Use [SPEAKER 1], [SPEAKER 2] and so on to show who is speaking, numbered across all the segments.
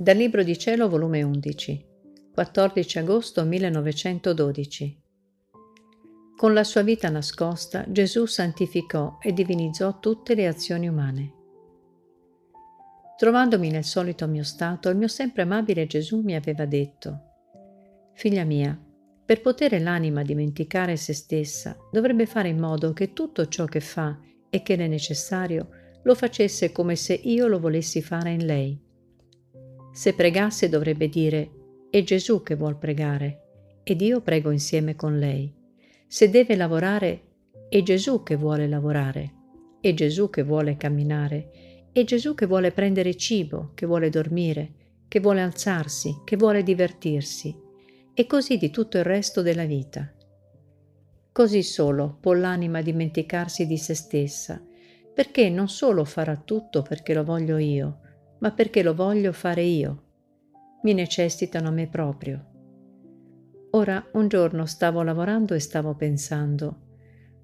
[SPEAKER 1] Dal Libro di Cielo, volume 11, 14 agosto 1912. Con la sua vita nascosta, Gesù santificò e divinizzò tutte le azioni umane. Trovandomi nel solito mio stato, il mio sempre amabile Gesù mi aveva detto, Figlia mia, per poter l'anima dimenticare se stessa, dovrebbe fare in modo che tutto ciò che fa e che le è necessario lo facesse come se io lo volessi fare in lei se pregasse dovrebbe dire è Gesù che vuol pregare ed io prego insieme con lei. Se deve lavorare è Gesù che vuole lavorare, è Gesù che vuole camminare, è Gesù che vuole prendere cibo, che vuole dormire, che vuole alzarsi, che vuole divertirsi, e così di tutto il resto della vita. Così solo può l'anima dimenticarsi di se stessa, perché non solo farà tutto perché lo voglio io, ma perché lo voglio fare io. Mi necessitano a me proprio. Ora, un giorno stavo lavorando e stavo pensando,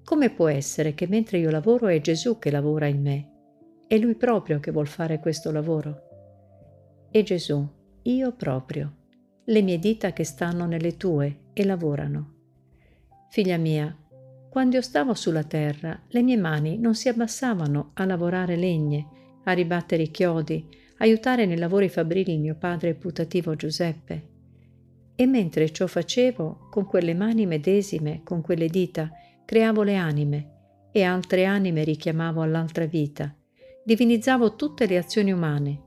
[SPEAKER 1] come può essere che mentre io lavoro è Gesù che lavora in me? È Lui proprio che vuol fare questo lavoro? E Gesù, io proprio, le mie dita che stanno nelle tue e lavorano. Figlia mia, quando io stavo sulla terra, le mie mani non si abbassavano a lavorare legne, a ribattere i chiodi, aiutare nei lavori fabrili mio padre putativo Giuseppe. E mentre ciò facevo, con quelle mani medesime, con quelle dita, creavo le anime e altre anime richiamavo all'altra vita. Divinizzavo tutte le azioni umane,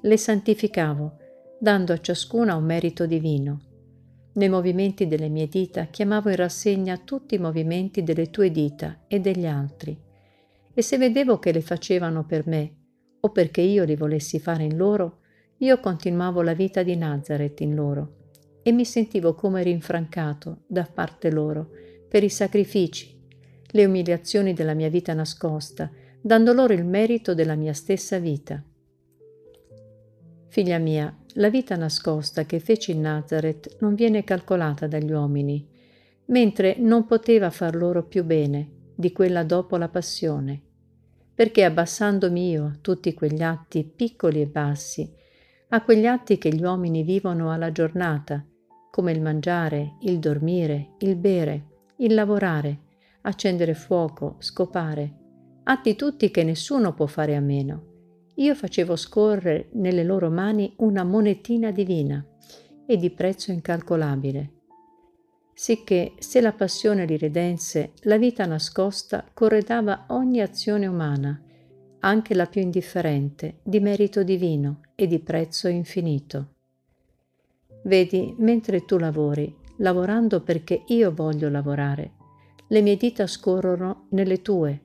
[SPEAKER 1] le santificavo, dando a ciascuna un merito divino. Nei movimenti delle mie dita chiamavo in rassegna tutti i movimenti delle tue dita e degli altri. E se vedevo che le facevano per me, o perché io li volessi fare in loro, io continuavo la vita di Nazareth in loro e mi sentivo come rinfrancato da parte loro per i sacrifici, le umiliazioni della mia vita nascosta, dando loro il merito della mia stessa vita. Figlia mia, la vita nascosta che feci in Nazareth non viene calcolata dagli uomini, mentre non poteva far loro più bene di quella dopo la passione perché abbassandomi io a tutti quegli atti piccoli e bassi, a quegli atti che gli uomini vivono alla giornata, come il mangiare, il dormire, il bere, il lavorare, accendere fuoco, scopare, atti tutti che nessuno può fare a meno. Io facevo scorrere nelle loro mani una monetina divina e di prezzo incalcolabile, sicché se la passione li redense, la vita nascosta corredava ogni azione umana, anche la più indifferente, di merito divino e di prezzo infinito. Vedi, mentre tu lavori, lavorando perché io voglio lavorare, le mie dita scorrono nelle tue,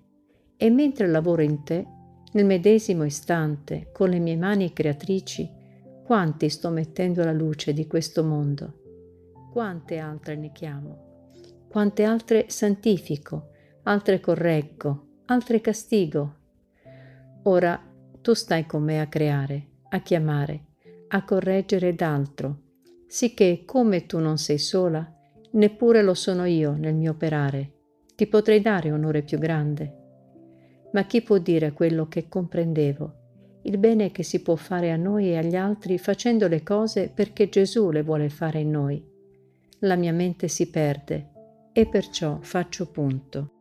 [SPEAKER 1] e mentre lavoro in te, nel medesimo istante, con le mie mani creatrici, quanti sto mettendo alla luce di questo mondo quante altre ne chiamo, quante altre santifico, altre correggo, altre castigo. Ora tu stai con me a creare, a chiamare, a correggere d'altro, sicché come tu non sei sola, neppure lo sono io nel mio operare, ti potrei dare onore più grande. Ma chi può dire quello che comprendevo, il bene che si può fare a noi e agli altri facendo le cose perché Gesù le vuole fare in noi? La mia mente si perde e perciò faccio punto.